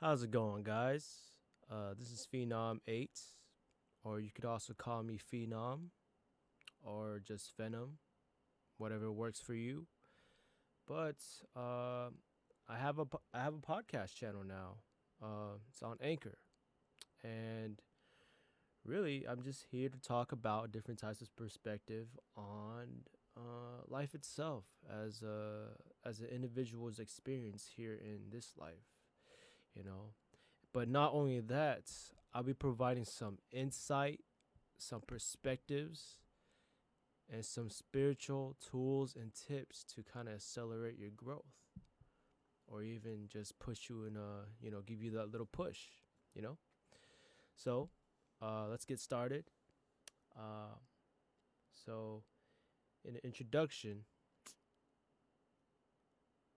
How's it going, guys? Uh, this is Phenom8, or you could also call me Phenom, or just Venom, whatever works for you. But uh, I have a I have a podcast channel now. Uh, it's on Anchor, and really, I'm just here to talk about different types of perspective on uh, life itself as a as an individual's experience here in this life you know. But not only that, I'll be providing some insight, some perspectives, and some spiritual tools and tips to kind of accelerate your growth or even just push you in a, you know, give you that little push, you know? So, uh, let's get started. Uh, so, in the introduction,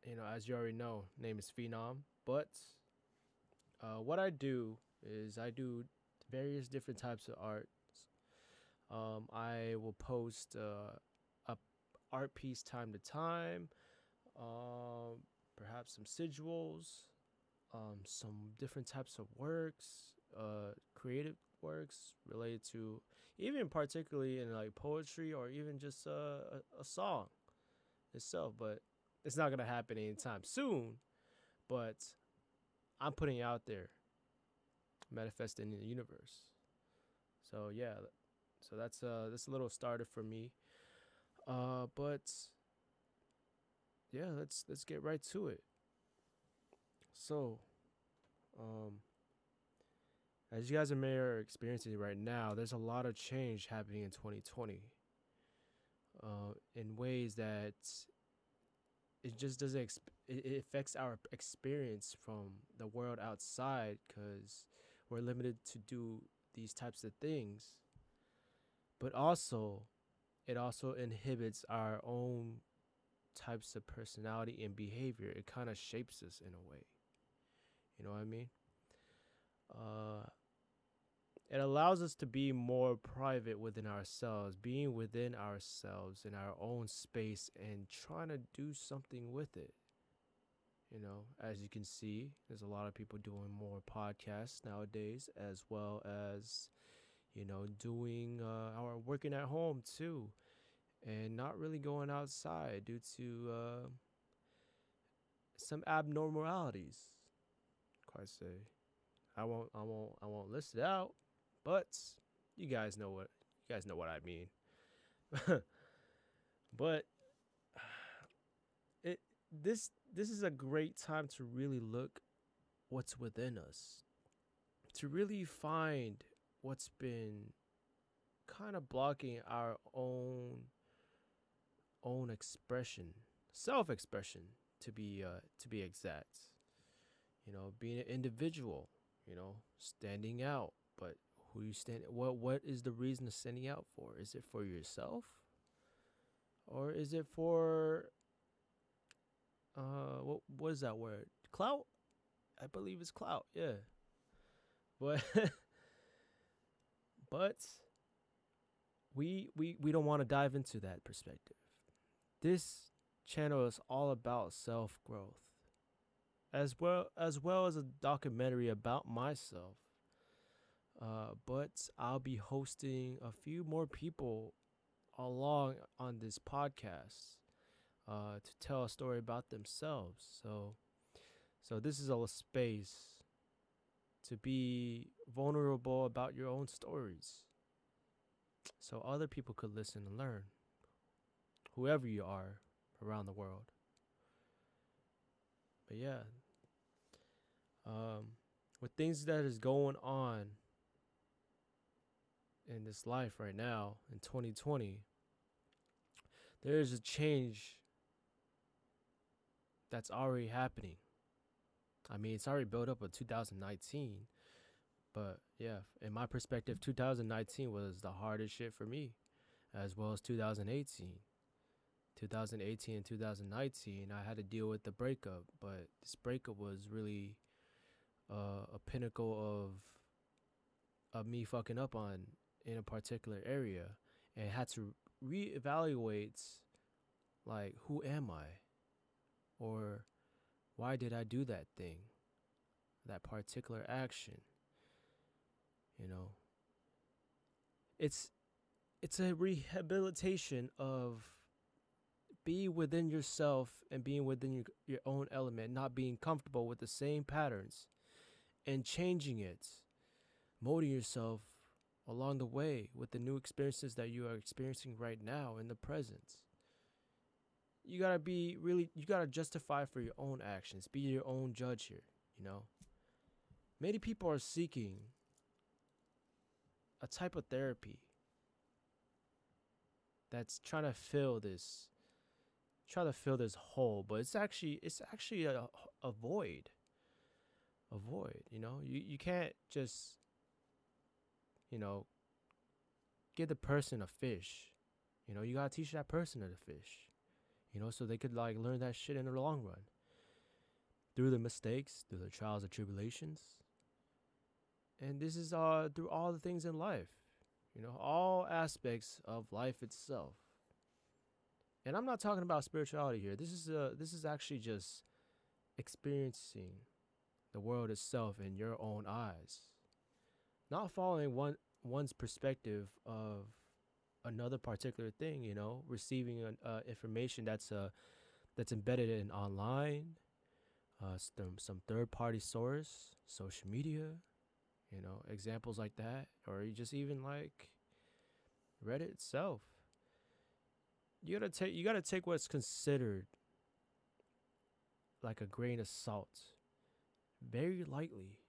you know, as you already know, name is Phenom, but uh, what I do is I do various different types of art. Um, I will post uh, a art piece time to time, um, perhaps some sigils, um, some different types of works, uh, creative works related to even particularly in like poetry or even just uh, a, a song itself. But it's not gonna happen anytime soon. But I'm putting out there, manifesting in the universe. So yeah, so that's uh that's a little starter for me. Uh, but yeah, let's let's get right to it. So, um, as you guys are may are experiencing right now, there's a lot of change happening in 2020. Uh, in ways that it just doesn't exp- it, affects our experience from the world outside because we're limited to do these types of things. But also it also inhibits our own types of personality and behavior. It kind of shapes us in a way. You know what i mean? Uh it allows us to be more private within ourselves, being within ourselves in our own space and trying to do something with it. You know, as you can see, there's a lot of people doing more podcasts nowadays, as well as, you know, doing uh, our working at home too, and not really going outside due to uh, some abnormalities. Quite say, I won't, I won't, I won't list it out but you guys know what you guys know what I mean. but this this is a great time to really look what's within us. To really find what's been kind of blocking our own own expression, self-expression to be uh, to be exact. You know, being an individual, you know, standing out, but who you stand what what is the reason of standing out for is it for yourself or is it for uh what what is that word? Clout? I believe it's clout yeah. But but we we we don't want to dive into that perspective. This channel is all about self growth as well as well as a documentary about myself. Uh, but I'll be hosting a few more people along on this podcast uh, to tell a story about themselves. So, so this is a space to be vulnerable about your own stories, so other people could listen and learn. Whoever you are around the world. But yeah, um, with things that is going on in this life right now in 2020 there is a change that's already happening. I mean it's already built up in 2019 but yeah in my perspective 2019 was the hardest shit for me as well as 2018 2018 and 2019 i had to deal with the breakup but this breakup was really uh, a pinnacle of of me fucking up on in a particular area and had to reevaluate like who am I or why did I do that thing? that particular action. You know, it's it's a rehabilitation of being within yourself and being within your, your own element, not being comfortable with the same patterns and changing it, molding yourself along the way with the new experiences that you are experiencing right now in the present. You gotta be really, you gotta justify for your own actions, be your own judge here, you know? Many people are seeking a type of therapy that's trying to fill this try to fill this hole but it's actually it's actually a, a void. A void you know? You, you can't just you know give the person a fish. You know you gotta teach that person to fish you know so they could like learn that shit in the long run. Through the mistakes through the trials and tribulations. And this is uh through all the things in life you know all aspects of life itself. And i'm not talking about spirituality here. This is uh this is actually just experiencing the world itself in your own eyes. Not following one one's perspective of another particular thing you know receiving an, uh, information that's uh that's embedded in online uh some, some third party source social media you know examples like that or you just even like reddit itself. You gotta take you gotta take what's considered like a grain of salt very lightly.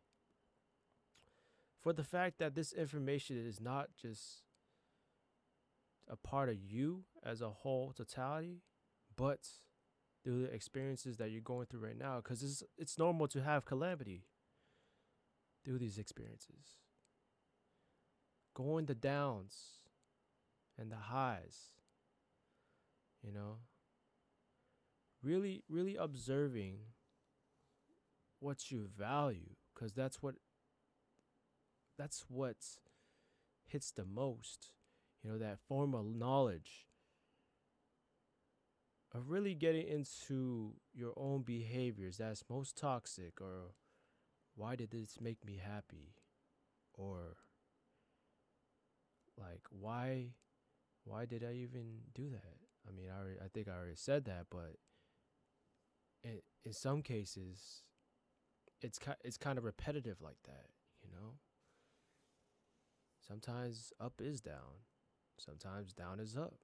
For the fact that this information is not just a part of you as a whole totality but through the experiences that you're going through right now because it's, it's normal to have calamity through these experiences. Going the downs and the highs. You know? Really, really observing what you value because that's what that's what hits the most you know that form of knowledge of really getting into your own behaviors that's most toxic or why did this make me happy? Or like why why did I even do that? I mean, I already, I think I already said that, but in in some cases it's ki- it's kind of repetitive like that, you know? Sometimes up is down. Sometimes down is up.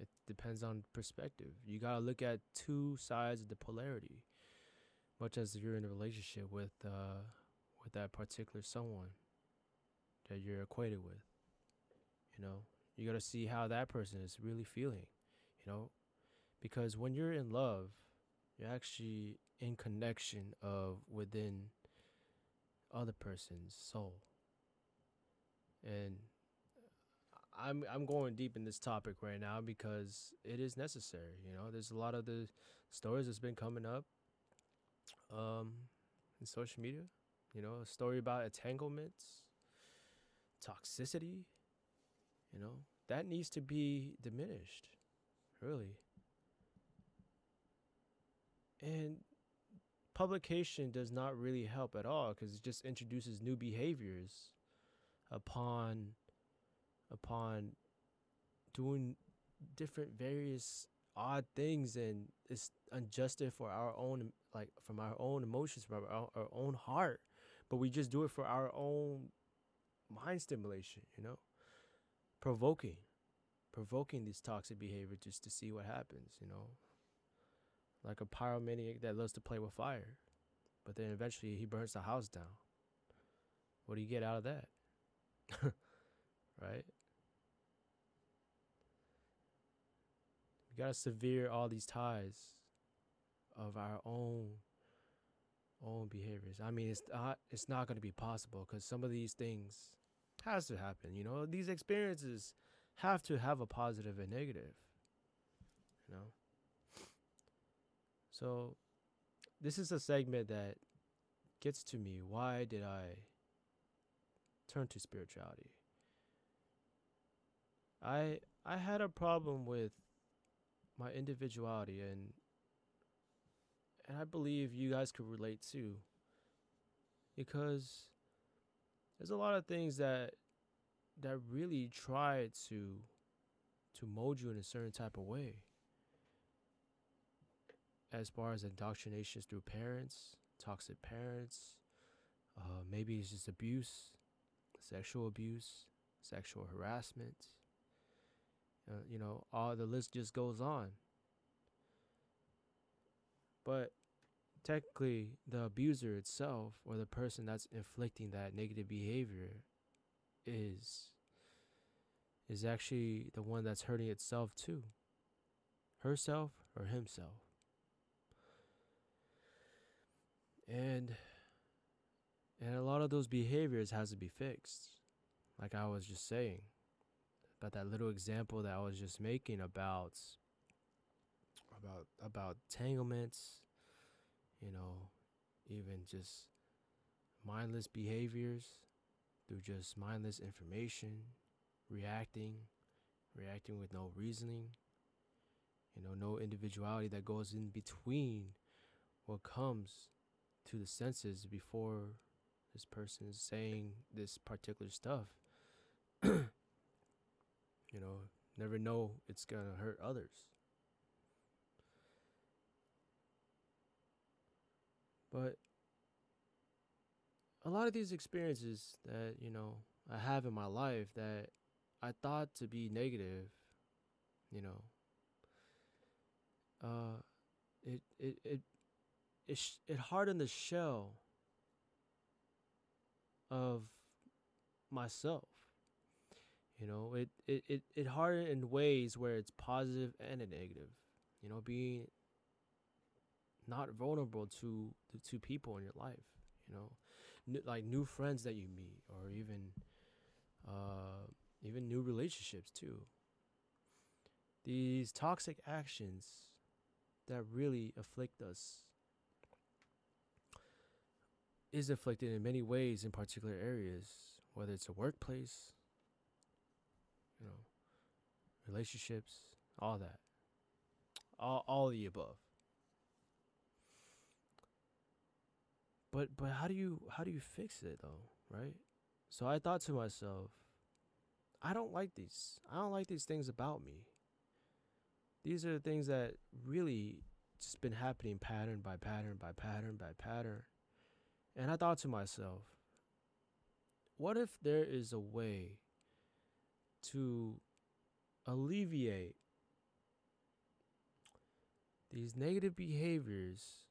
It depends on perspective. You got to look at two sides of the polarity much as if you're in a relationship with uh, with that particular someone that you're equated with. You know, you got to see how that person is really feeling. You know, because when you're in love, you're actually in connection of within other person's soul. And I'm I'm going deep in this topic right now because it is necessary. You know, there's a lot of the stories that's been coming up um, in social media. You know, a story about entanglements, toxicity. You know, that needs to be diminished, really. And publication does not really help at all because it just introduces new behaviors upon upon doing different various odd things and it's unjusted for our own like from our own emotions from our, our own heart. But we just do it for our own mind stimulation you know? Provoking provoking this toxic behavior just to see what happens you know? Like a pyromaniac that loves to play with fire but then eventually he burns the house down. What do you get out of that? Right gotta sever all these ties of our own own behaviors. I mean, it's not it's not gonna be possible because some of these things has to happen. You know, these experiences have to have a positive and negative. You know. So, this is a segment that gets to me. Why did I turn to spirituality? I I had a problem with my individuality and and I believe you guys could relate too. Because there's a lot of things that that really try to to mold you in a certain type of way. As far as indoctrinations through parents, toxic parents, uh, maybe it's just abuse, sexual abuse, sexual harassment. Uh, you know, all the list just goes on. But technically, the abuser itself, or the person that's inflicting that negative behavior, is is actually the one that's hurting itself too. Herself or himself. And and a lot of those behaviors has to be fixed. Like I was just saying. About that little example that I was just making about about about entanglements, you know, even just mindless behaviors through just mindless information, reacting, reacting with no reasoning, you know, no individuality that goes in between what comes to the senses before this person is saying this particular stuff. you know, never know it's going to hurt others. But a lot of these experiences that, you know, I have in my life that I thought to be negative, you know, uh, it, it, it, it, sh- it hardened the shell of myself. You know, it, it, it, it hardened in ways where it's positive and a negative. You know, being not vulnerable to two people in your life. You know, N- like new friends that you meet, or even uh, even new relationships too. These toxic actions that really afflict us is afflicted in many ways in particular areas, whether it's a workplace, relationships, all that. All all the above. But but how do you how do you fix it though, right? So I thought to myself, I don't like these. I don't like these things about me. These are the things that really just been happening pattern by pattern by pattern by pattern. And I thought to myself, what if there is a way to alleviate these negative behaviors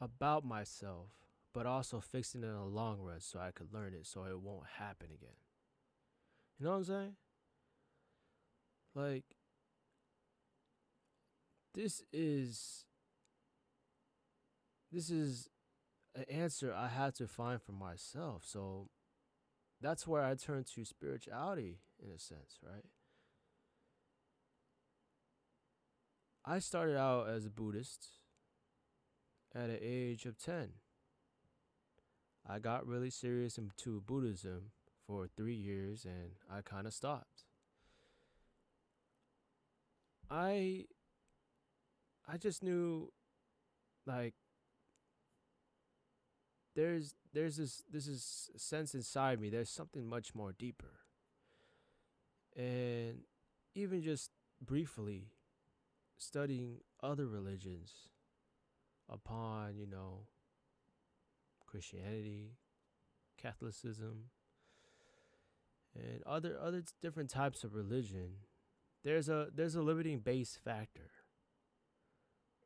about myself, but also fixing it in the long run so I could learn it so it won't happen again? You know what I'm saying? Like, this is this is an answer I had to find for myself. So that's where I turn to spirituality in a sense, right? I started out as a Buddhist at an age of 10. I got really serious into Buddhism for three years and I kind of stopped. I I just knew like there's there's this this is sense inside me there's something much more deeper and even just briefly studying other religions upon you know christianity catholicism and other other different types of religion there's a there's a limiting base factor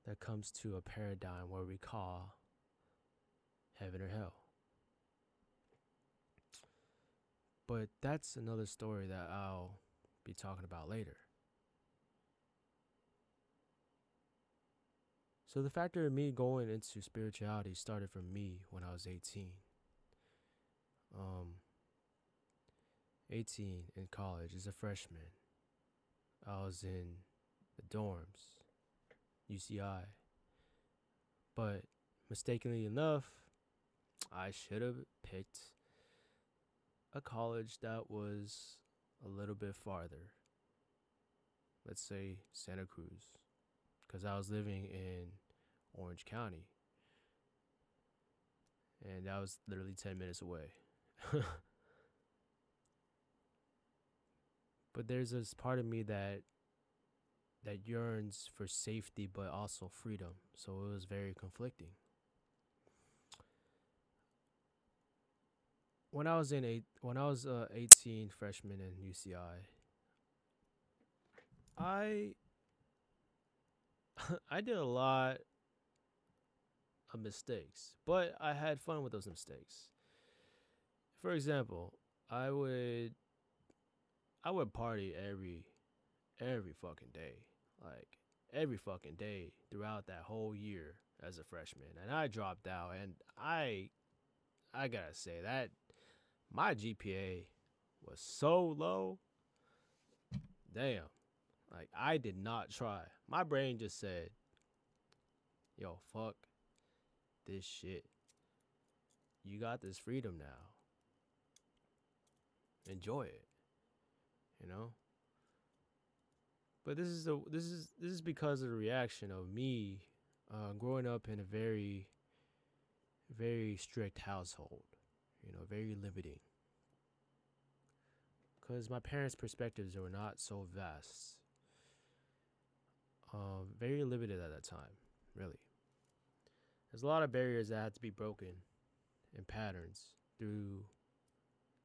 that comes to a paradigm where we call heaven or hell. But that's another story that I'll be talking about later. So the factor of me going into spirituality started from me when I was 18. Um 18 in college as a freshman. I was in the dorms, UCI. But mistakenly enough, I should have picked a college that was a little bit farther. Let's say Santa Cruz. Because I was living in Orange County. And that was literally 10 minutes away. but there's this part of me that that yearns for safety but also freedom. So it was very conflicting. When I was in eight, when I was uh, 18 freshman in UCI, I I did a lot of mistakes, but I had fun with those mistakes. For example, I would I would party every every fucking day. Like every fucking day throughout that whole year as a freshman. And I dropped out and I I got to say that my GPA was so low. Damn. Like I did not try. My brain just said, "Yo, fuck this shit. You got this freedom now. Enjoy it." You know? But this is the this is this is because of the reaction of me uh, growing up in a very very strict household, you know, very limiting. Because my parents' perspectives were not so vast um, very limited at that time, really. There's a lot of barriers that had to be broken in patterns through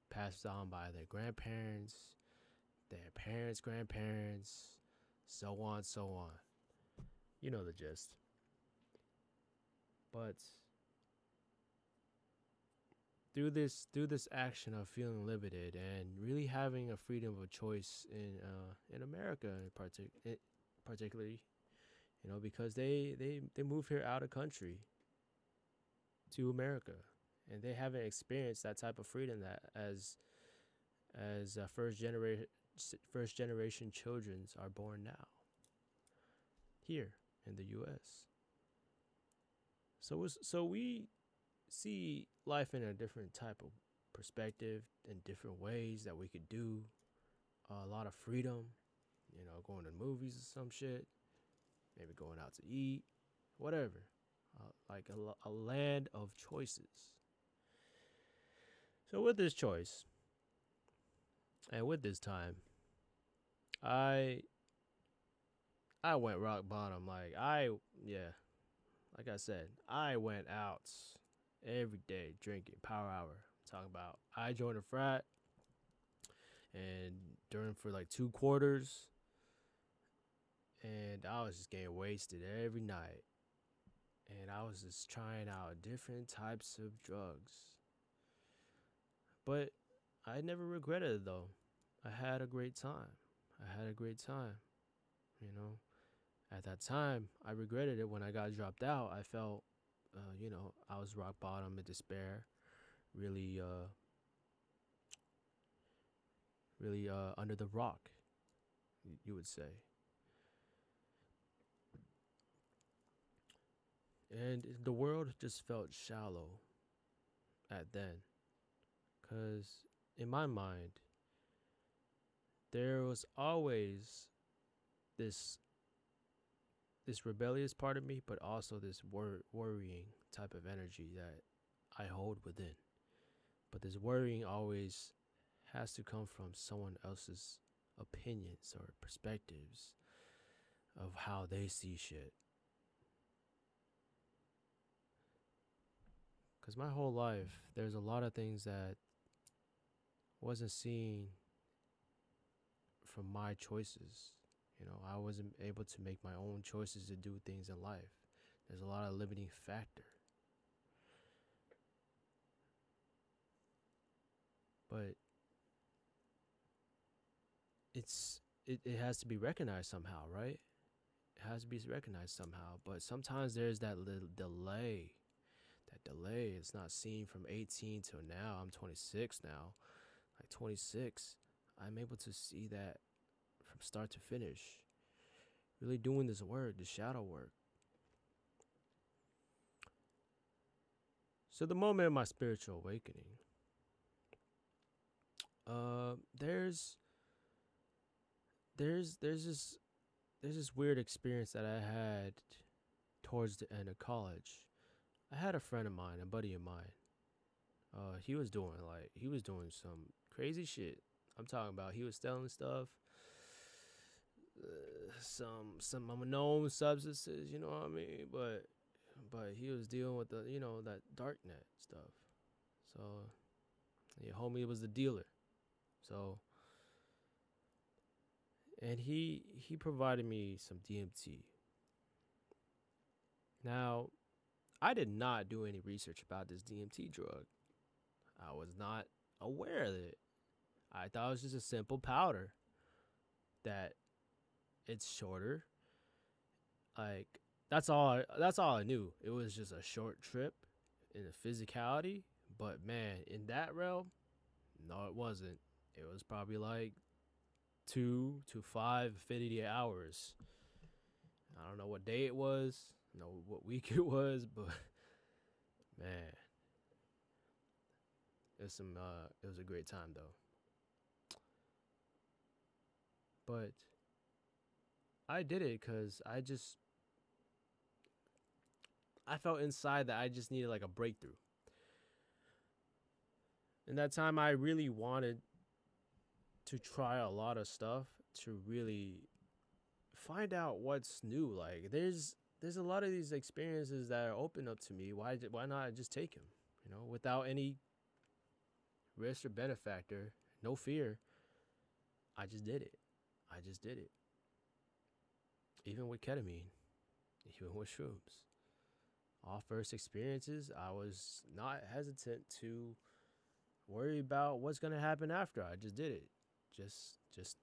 passed on by their grandparents, their parents' grandparents, so on, so on. You know the gist. But through this through this action of feeling limited and really having a freedom of choice in uh, in America in particular particularly, you know, because they they they move here out of country to America, and they haven't experienced that type of freedom that as as uh, first generation first generation childrens are born now here in the U.S. So so we see life in a different type of perspective in different ways that we could do a lot of freedom you know, going to movies or some shit, maybe going out to eat, whatever. Uh, like a, a land of choices. So with this choice, and with this time, I I went rock bottom. Like I yeah, like I said, I went out every day drinking power hour. Talking about I joined a frat, and during for like two quarters, and I was just getting wasted every night. And I was just trying out different types of drugs. But I never regretted it though. I had a great time. I had a great time. You know, at that time, I regretted it when I got dropped out. I felt, uh, you know, I was rock bottom in despair, really, uh, really uh, under the rock, you would say. And the world just felt shallow at then. Because in my mind, there was always this this rebellious part of me, but also this wor- worrying type of energy that I hold within. But this worrying always has to come from someone else's opinions or perspectives of how they see shit. Because my whole life, there's a lot of things that wasn't seen from my choices. You know, I wasn't able to make my own choices to do things in life. There's a lot of limiting factor. But it's it, it has to be recognized somehow, right? It has to be recognized somehow. But sometimes there's that little delay delay It's not seen from 18 till now. I'm 26 now. Like 26, I'm able to see that from start to finish. Really doing this work, the shadow work. So the moment of my spiritual awakening, uh, there's there's there's this there's this weird experience that I had towards the end of college, I had a friend of mine, a buddy of mine. Uh, he was doing like he was doing some crazy shit. I'm talking about he was selling stuff, uh, some some unknown substances. You know what I mean? But but he was dealing with the you know that darknet stuff. So yeah, homie was the dealer. So and he he provided me some DMT. Now, I did not do any research about this DMT drug. I was not aware of it. I thought it was just a simple powder that it's shorter. Like that's all I, that's all I knew. It was just a short trip in the physicality, but man, in that realm, no it wasn't. It was probably like 2 to 5 50 hours. I don't know what day it was, know what week it was, but man, it was some uh it was a great time though. But I did it cuz I just I felt inside that I just needed like a breakthrough. In that time I really wanted to try a lot of stuff to really find out what's new. Like there's there's a lot of these experiences that are open up to me. Why why not just take them? You know, without any risk or benefactor, no fear. I just did it. I just did it. Even with ketamine, even with shrooms. All first experiences, I was not hesitant to worry about what's gonna happen after. I just did it. Just just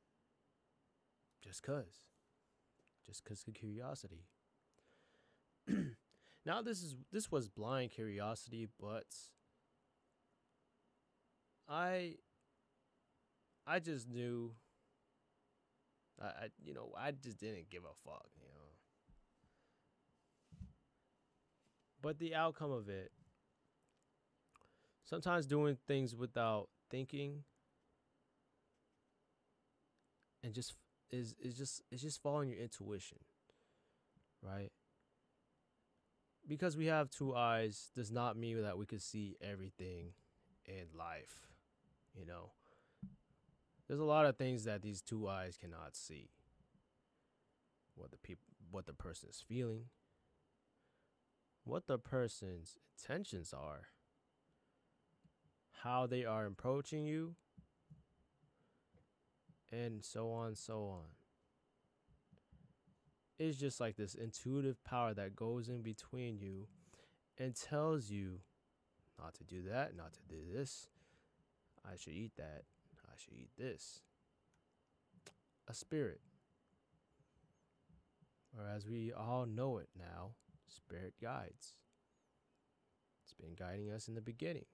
just cause. Just cause of curiosity. now this is this was blind curiosity, but I I just knew I, I you know, I just didn't give a fuck, you know. But the outcome of it sometimes doing things without thinking and just is is just it's just following your intuition right because we have two eyes does not mean that we could see everything in life. You know, there's a lot of things that these two eyes cannot see. What the people, what the person is feeling, what the person's intentions are, how they are approaching you, and so on, so on is just like this intuitive power that goes in between you and tells you not to do that, not to do this. I should eat that. I should eat this. A spirit. Or as we all know it now, spirit guides. It's been guiding us in the beginning.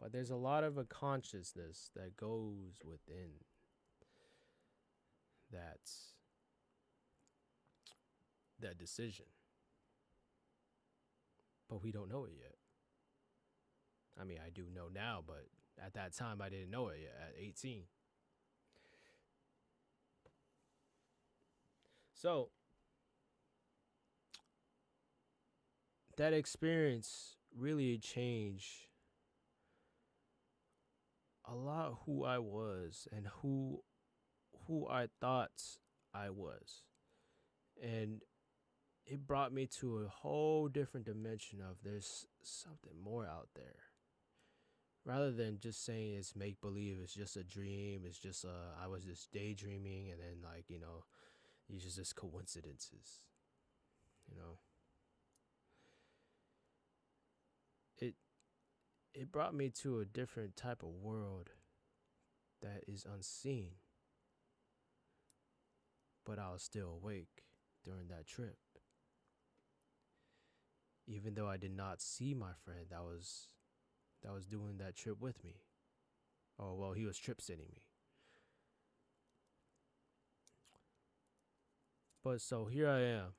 But there's a lot of a consciousness that goes within that that decision. But we don't know it yet. I mean, I do know now, but at that time I didn't know it yet at 18. So, that experience really changed a lot who I was and who who I thought I was. And it brought me to a whole different dimension of there's something more out there. Rather than just saying it's make believe, it's just a dream, it's just uh I was just daydreaming and then like, you know, these are just coincidences. You know. It it brought me to a different type of world that is unseen but I was still awake during that trip. Even though I did not see my friend that was that was doing that trip with me. Oh well, he was trip sitting me. But so here I am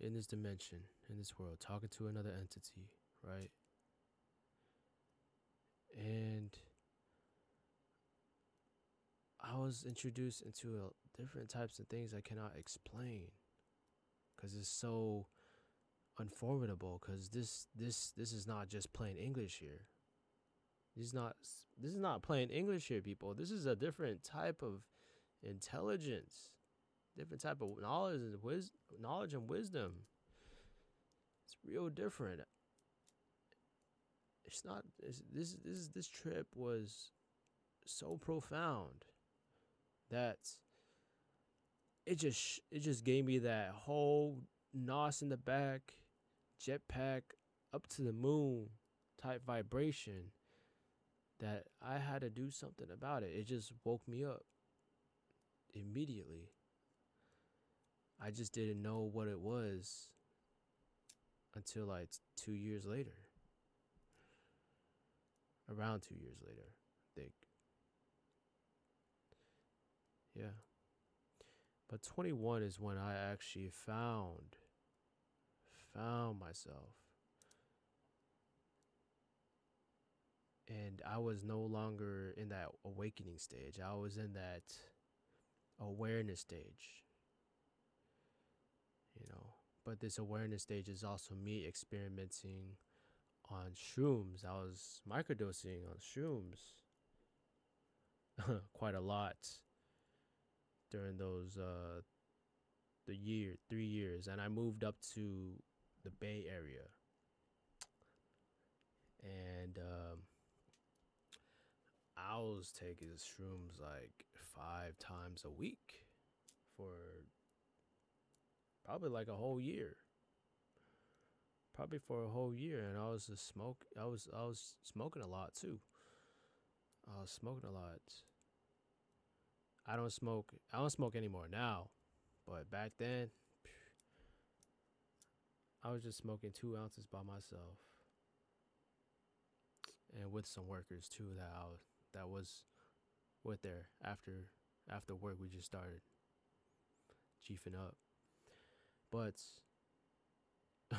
in this dimension, in this world, talking to another entity, right? And I was introduced into a different types of things I cannot explain. because it's so unformidable. Because this this this is not just plain English here. This is not this is not plain English here, people. This is a different type of intelligence, different type of knowledge and wis- knowledge and wisdom. It's real different. It's not it's, this this this trip was so profound that it just it just gave me that whole nos in the back, jetpack up to the moon type vibration that I had to do something about it. It just woke me up immediately. I just didn't know what it was until like two years later. Around two years later, I think. Yeah. But 21 is when I actually found found myself. And I was no longer in that awakening stage. I was in that awareness stage. You know, but this awareness stage is also me experimenting on shrooms. I was microdosing on shrooms quite a lot during those uh the year, 3 years and I moved up to the Bay Area. And um I was taking shrooms like five times a week for probably like a whole year. Probably for a whole year, and I was just smoke. I was I was smoking a lot too. I was smoking a lot. I don't smoke. I don't smoke anymore now, but back then, I was just smoking two ounces by myself, and with some workers too that I was that was with there after after work we just started chiefing up but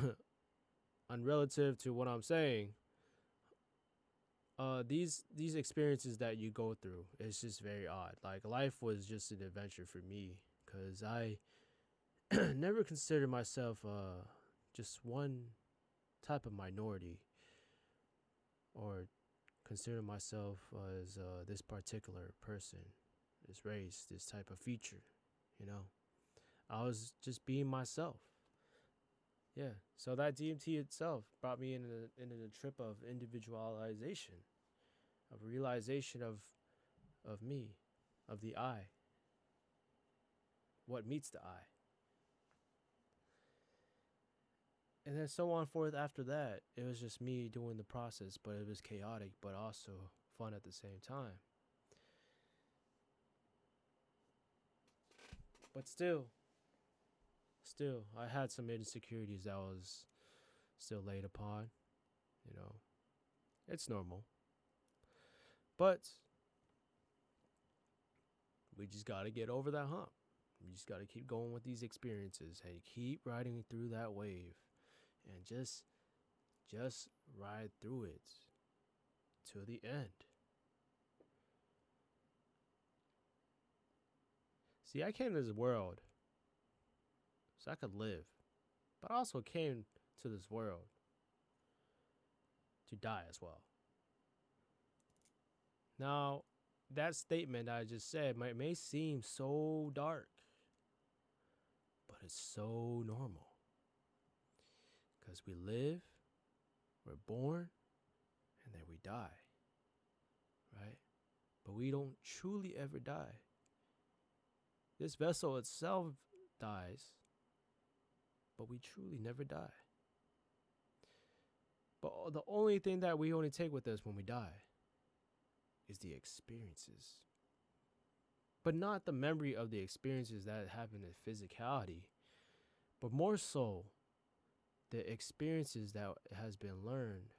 on relative to what i'm saying uh these these experiences that you go through it's just very odd like life was just an adventure for me because i never considered myself uh just one type of minority or consider myself as uh, this particular person, this race, this type of feature, you know. I was just being myself. Yeah. So that DMT itself brought me in in a trip of individualization, of realization of of me, of the I. What meets the I. and then so on forth after that it was just me doing the process but it was chaotic but also fun at the same time but still still i had some insecurities that was still laid upon you know. It's normal. But we just got to get over that hump. We just got to keep going with these experiences and keep riding through that wave and just just ride through it to the end. See, I came to this world so I could live, but I also came to this world to die as well. Now, that statement I just said might may seem so dark, but it's so normal. Because we live, we're born, and then we die. Right? But we don't truly ever die. This vessel itself dies, but we truly never die. But the only thing that we only take with us when we die is the experiences. But not the memory of the experiences that happen in physicality, but more so the experiences that has been learned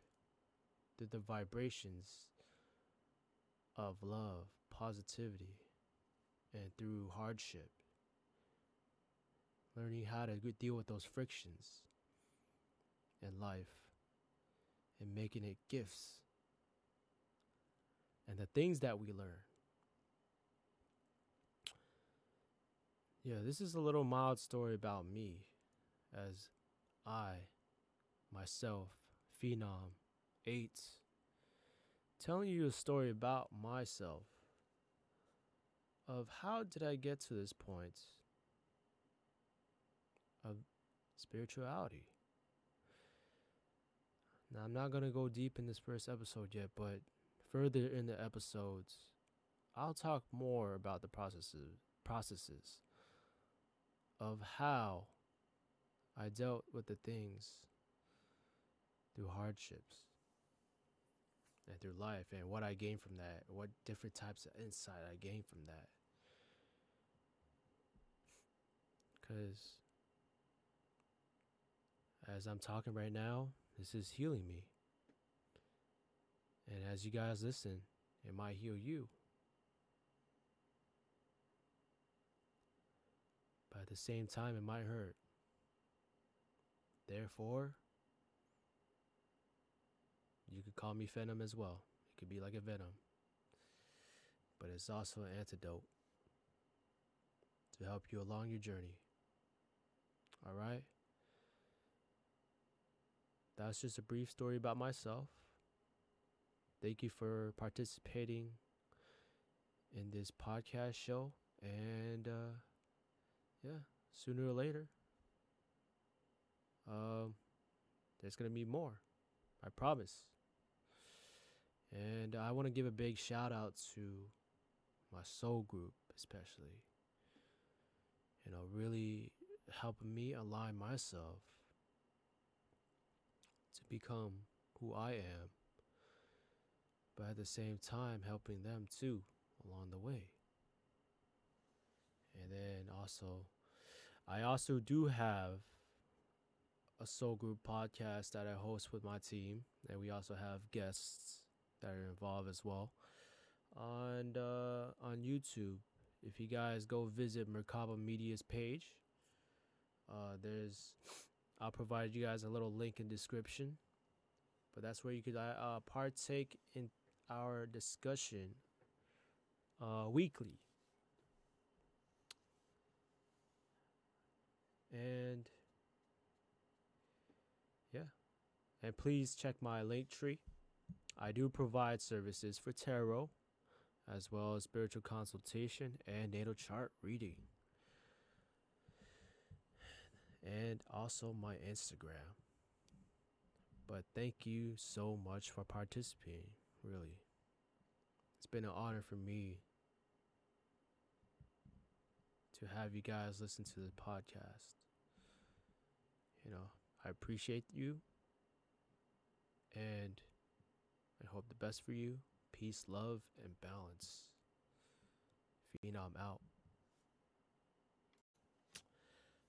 through the vibrations of love, positivity, and through hardship. Learning how to deal with those frictions in life and making it gifts. And the things that we learn. Yeah, this is a little mild story about me as I, myself, Phenom 8, telling you a story about myself of how did I get to this point of spirituality. Now, I'm not going to go deep in this first episode yet, but further in the episodes, I'll talk more about the processes processes of how I dealt with the things through hardships and through life and what I gained from that, what different types of insight I gained from that. Because as I'm talking right now, this is healing me. And as you guys listen, it might heal you. But at the same time, it might hurt. Therefore, you could call me Venom as well. It could be like a venom. But it's also an antidote to help you along your journey. All right? That's just a brief story about myself. Thank you for participating in this podcast show. And uh, yeah, sooner or later, um, there's going to be more. I promise. And I want to give a big shout out to my soul group, especially. You know, really helping me align myself become who I am, but at the same time, helping them too along the way. And then also, I also do have a soul group podcast that I host with my team, and we also have guests that are involved as well. On uh, on YouTube, if you guys go visit Merkaba Media's page, uh, there's I'll provide you guys a little link in description, but that's where you could uh, uh partake in our discussion uh, weekly. And yeah, and please check my link tree I do provide services for tarot, as well as spiritual consultation and natal chart reading. And also my Instagram. But thank you so much for participating, really. It's been an honor for me to have you guys listen to the podcast. You know, I appreciate you. And I hope the best for you. Peace, love, and balance. Phenom out.